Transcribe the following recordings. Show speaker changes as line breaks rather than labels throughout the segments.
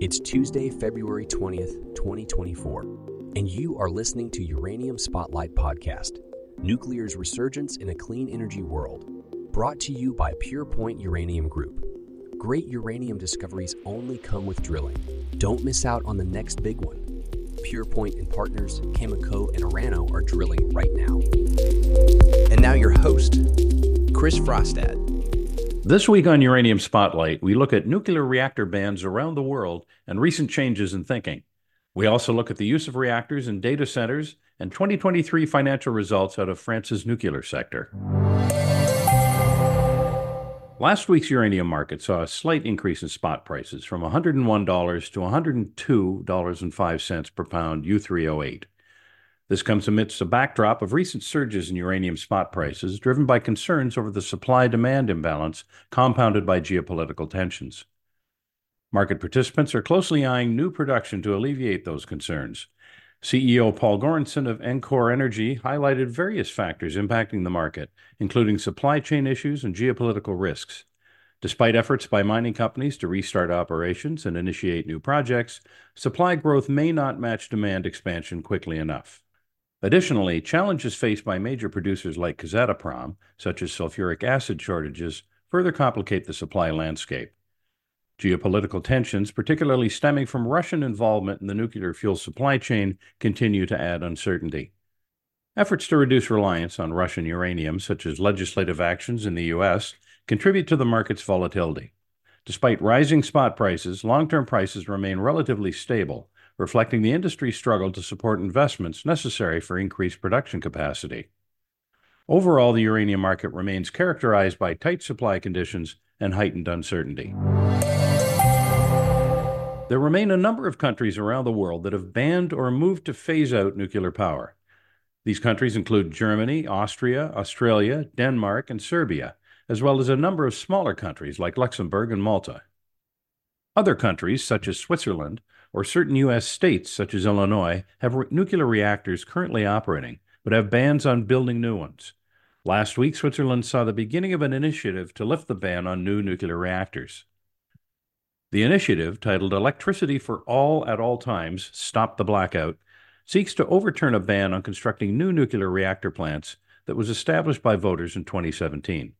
It's Tuesday, February 20th, 2024, and you are listening to Uranium Spotlight Podcast Nuclear's Resurgence in a Clean Energy World, brought to you by PurePoint Uranium Group. Great uranium discoveries only come with drilling. Don't miss out on the next big one. PurePoint and partners, Cameco and Orano, are drilling right now. And now, your host, Chris Frostad.
This week on Uranium Spotlight, we look at nuclear reactor bans around the world and recent changes in thinking. We also look at the use of reactors in data centers and 2023 financial results out of France's nuclear sector. Last week's uranium market saw a slight increase in spot prices from $101 to $102.05 per pound U3O8. This comes amidst a backdrop of recent surges in uranium spot prices driven by concerns over the supply demand imbalance compounded by geopolitical tensions. Market participants are closely eyeing new production to alleviate those concerns. CEO Paul Goranson of Encore Energy highlighted various factors impacting the market, including supply chain issues and geopolitical risks. Despite efforts by mining companies to restart operations and initiate new projects, supply growth may not match demand expansion quickly enough. Additionally, challenges faced by major producers like Kazatomprom, such as sulfuric acid shortages, further complicate the supply landscape. Geopolitical tensions, particularly stemming from Russian involvement in the nuclear fuel supply chain, continue to add uncertainty. Efforts to reduce reliance on Russian uranium, such as legislative actions in the U.S., contribute to the market's volatility. Despite rising spot prices, long term prices remain relatively stable, reflecting the industry's struggle to support investments necessary for increased production capacity. Overall, the uranium market remains characterized by tight supply conditions and heightened uncertainty. There remain a number of countries around the world that have banned or moved to phase out nuclear power. These countries include Germany, Austria, Australia, Denmark, and Serbia, as well as a number of smaller countries like Luxembourg and Malta. Other countries, such as Switzerland, or certain U.S. states, such as Illinois, have re- nuclear reactors currently operating, but have bans on building new ones. Last week, Switzerland saw the beginning of an initiative to lift the ban on new nuclear reactors. The initiative, titled Electricity for All at All Times Stop the Blackout, seeks to overturn a ban on constructing new nuclear reactor plants that was established by voters in 2017.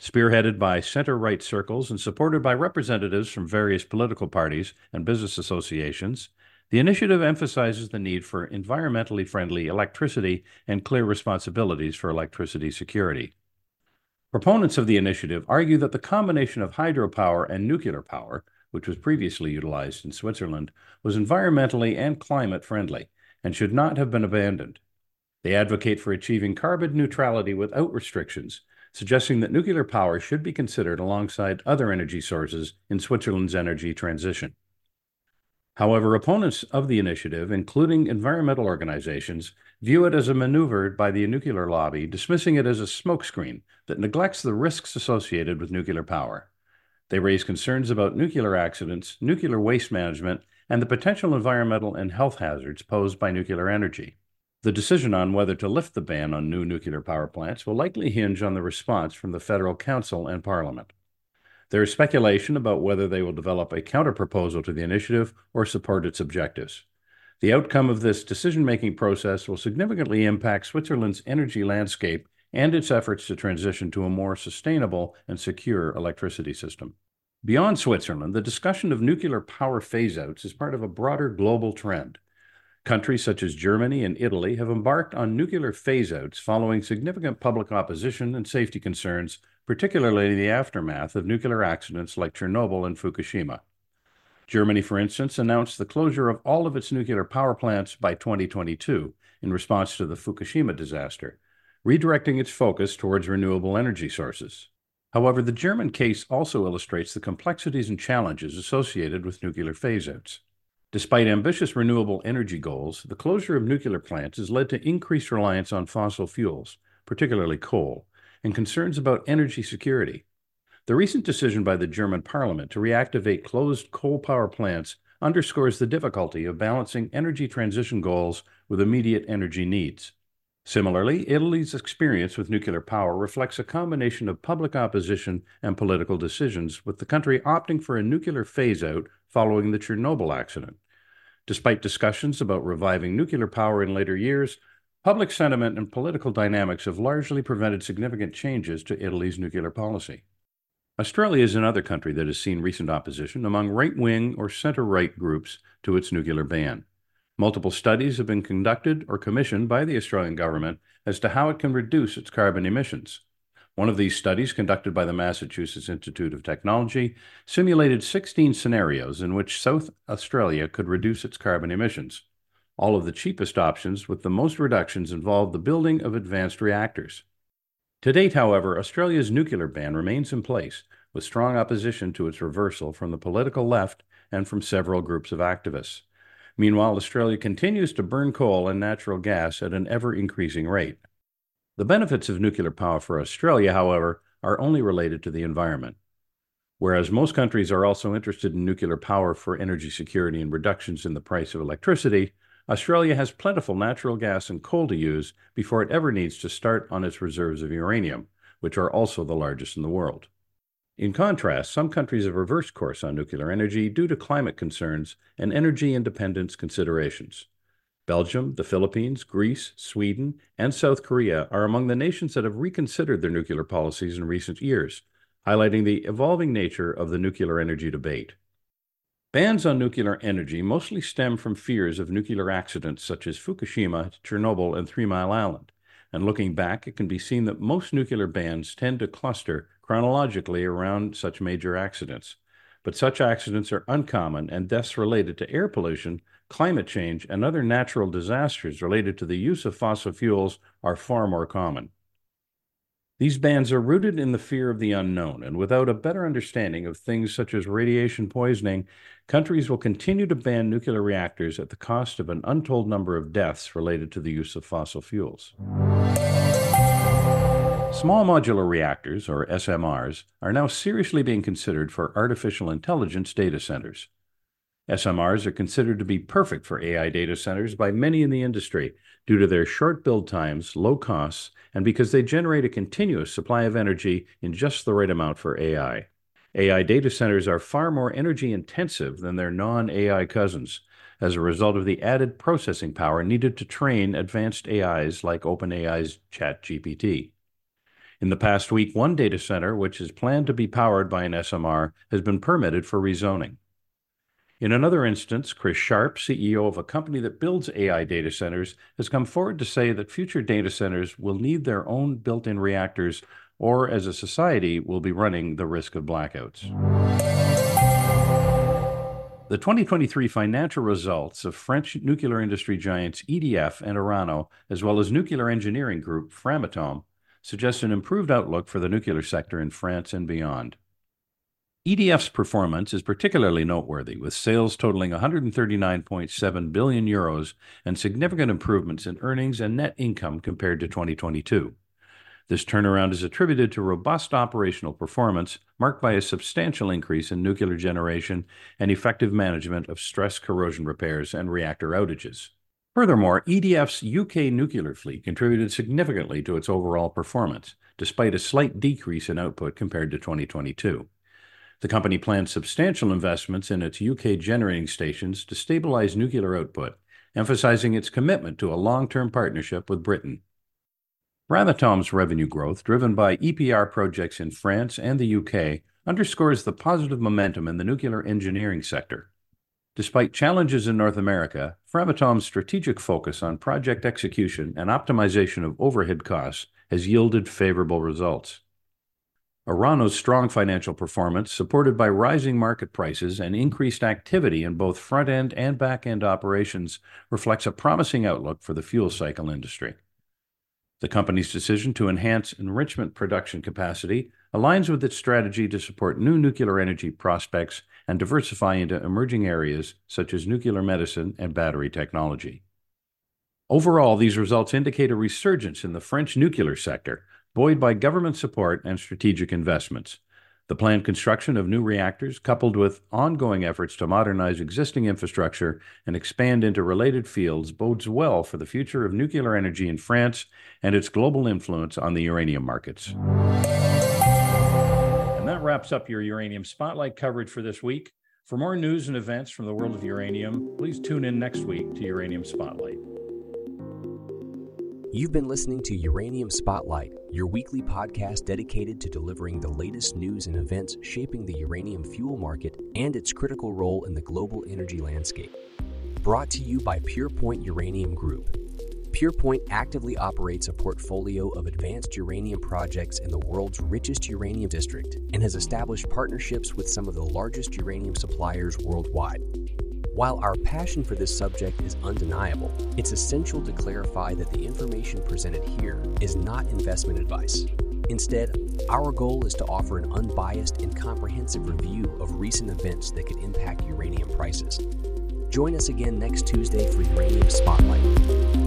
Spearheaded by center right circles and supported by representatives from various political parties and business associations, the initiative emphasizes the need for environmentally friendly electricity and clear responsibilities for electricity security. Proponents of the initiative argue that the combination of hydropower and nuclear power, which was previously utilized in Switzerland, was environmentally and climate friendly and should not have been abandoned. They advocate for achieving carbon neutrality without restrictions suggesting that nuclear power should be considered alongside other energy sources in Switzerland's energy transition. However, opponents of the initiative, including environmental organizations, view it as a maneuver by the nuclear lobby, dismissing it as a smokescreen that neglects the risks associated with nuclear power. They raise concerns about nuclear accidents, nuclear waste management, and the potential environmental and health hazards posed by nuclear energy. The decision on whether to lift the ban on new nuclear power plants will likely hinge on the response from the Federal Council and Parliament. There is speculation about whether they will develop a counterproposal to the initiative or support its objectives. The outcome of this decision making process will significantly impact Switzerland's energy landscape and its efforts to transition to a more sustainable and secure electricity system. Beyond Switzerland, the discussion of nuclear power phase outs is part of a broader global trend. Countries such as Germany and Italy have embarked on nuclear phase outs following significant public opposition and safety concerns, particularly in the aftermath of nuclear accidents like Chernobyl and Fukushima. Germany, for instance, announced the closure of all of its nuclear power plants by 2022 in response to the Fukushima disaster, redirecting its focus towards renewable energy sources. However, the German case also illustrates the complexities and challenges associated with nuclear phase outs. Despite ambitious renewable energy goals, the closure of nuclear plants has led to increased reliance on fossil fuels, particularly coal, and concerns about energy security. The recent decision by the German parliament to reactivate closed coal power plants underscores the difficulty of balancing energy transition goals with immediate energy needs. Similarly, Italy's experience with nuclear power reflects a combination of public opposition and political decisions, with the country opting for a nuclear phase out following the Chernobyl accident. Despite discussions about reviving nuclear power in later years, public sentiment and political dynamics have largely prevented significant changes to Italy's nuclear policy. Australia is another country that has seen recent opposition among right wing or center right groups to its nuclear ban. Multiple studies have been conducted or commissioned by the Australian government as to how it can reduce its carbon emissions. One of these studies, conducted by the Massachusetts Institute of Technology, simulated 16 scenarios in which South Australia could reduce its carbon emissions. All of the cheapest options with the most reductions involved the building of advanced reactors. To date, however, Australia's nuclear ban remains in place, with strong opposition to its reversal from the political left and from several groups of activists. Meanwhile, Australia continues to burn coal and natural gas at an ever increasing rate. The benefits of nuclear power for Australia, however, are only related to the environment. Whereas most countries are also interested in nuclear power for energy security and reductions in the price of electricity, Australia has plentiful natural gas and coal to use before it ever needs to start on its reserves of uranium, which are also the largest in the world. In contrast, some countries have reversed course on nuclear energy due to climate concerns and energy independence considerations. Belgium, the Philippines, Greece, Sweden, and South Korea are among the nations that have reconsidered their nuclear policies in recent years, highlighting the evolving nature of the nuclear energy debate. Bans on nuclear energy mostly stem from fears of nuclear accidents such as Fukushima, Chernobyl, and Three Mile Island. And looking back, it can be seen that most nuclear bans tend to cluster chronologically around such major accidents. But such accidents are uncommon, and deaths related to air pollution climate change, and other natural disasters related to the use of fossil fuels are far more common. These bans are rooted in the fear of the unknown, and without a better understanding of things such as radiation poisoning, countries will continue to ban nuclear reactors at the cost of an untold number of deaths related to the use of fossil fuels. Small modular reactors, or SMRs, are now seriously being considered for artificial intelligence data centers. SMRs are considered to be perfect for AI data centers by many in the industry due to their short build times, low costs, and because they generate a continuous supply of energy in just the right amount for AI. AI data centers are far more energy intensive than their non AI cousins as a result of the added processing power needed to train advanced AIs like OpenAI's ChatGPT. In the past week, one data center, which is planned to be powered by an SMR, has been permitted for rezoning. In another instance, Chris Sharp, CEO of a company that builds AI data centers, has come forward to say that future data centers will need their own built in reactors or, as a society, will be running the risk of blackouts. The 2023 financial results of French nuclear industry giants EDF and Orano, as well as nuclear engineering group Framatome, suggest an improved outlook for the nuclear sector in France and beyond. EDF's performance is particularly noteworthy, with sales totaling 139.7 billion euros and significant improvements in earnings and net income compared to 2022. This turnaround is attributed to robust operational performance, marked by a substantial increase in nuclear generation and effective management of stress corrosion repairs and reactor outages. Furthermore, EDF's UK nuclear fleet contributed significantly to its overall performance, despite a slight decrease in output compared to 2022. The company plans substantial investments in its UK generating stations to stabilize nuclear output, emphasizing its commitment to a long term partnership with Britain. Framatome's revenue growth, driven by EPR projects in France and the UK, underscores the positive momentum in the nuclear engineering sector. Despite challenges in North America, Framatome's strategic focus on project execution and optimization of overhead costs has yielded favorable results. Orano's strong financial performance, supported by rising market prices and increased activity in both front-end and back-end operations, reflects a promising outlook for the fuel cycle industry. The company's decision to enhance enrichment production capacity aligns with its strategy to support new nuclear energy prospects and diversify into emerging areas such as nuclear medicine and battery technology. Overall, these results indicate a resurgence in the French nuclear sector, buoyed by government support and strategic investments. The planned construction of new reactors, coupled with ongoing efforts to modernize existing infrastructure and expand into related fields, bodes well for the future of nuclear energy in France and its global influence on the uranium markets. Wraps up your Uranium Spotlight coverage for this week. For more news and events from the world of uranium, please tune in next week to Uranium Spotlight.
You've been listening to Uranium Spotlight, your weekly podcast dedicated to delivering the latest news and events shaping the uranium fuel market and its critical role in the global energy landscape. Brought to you by PurePoint Uranium Group. PurePoint actively operates a portfolio of advanced uranium projects in the world's richest uranium district and has established partnerships with some of the largest uranium suppliers worldwide. While our passion for this subject is undeniable, it's essential to clarify that the information presented here is not investment advice. Instead, our goal is to offer an unbiased and comprehensive review of recent events that could impact uranium prices. Join us again next Tuesday for Uranium Spotlight.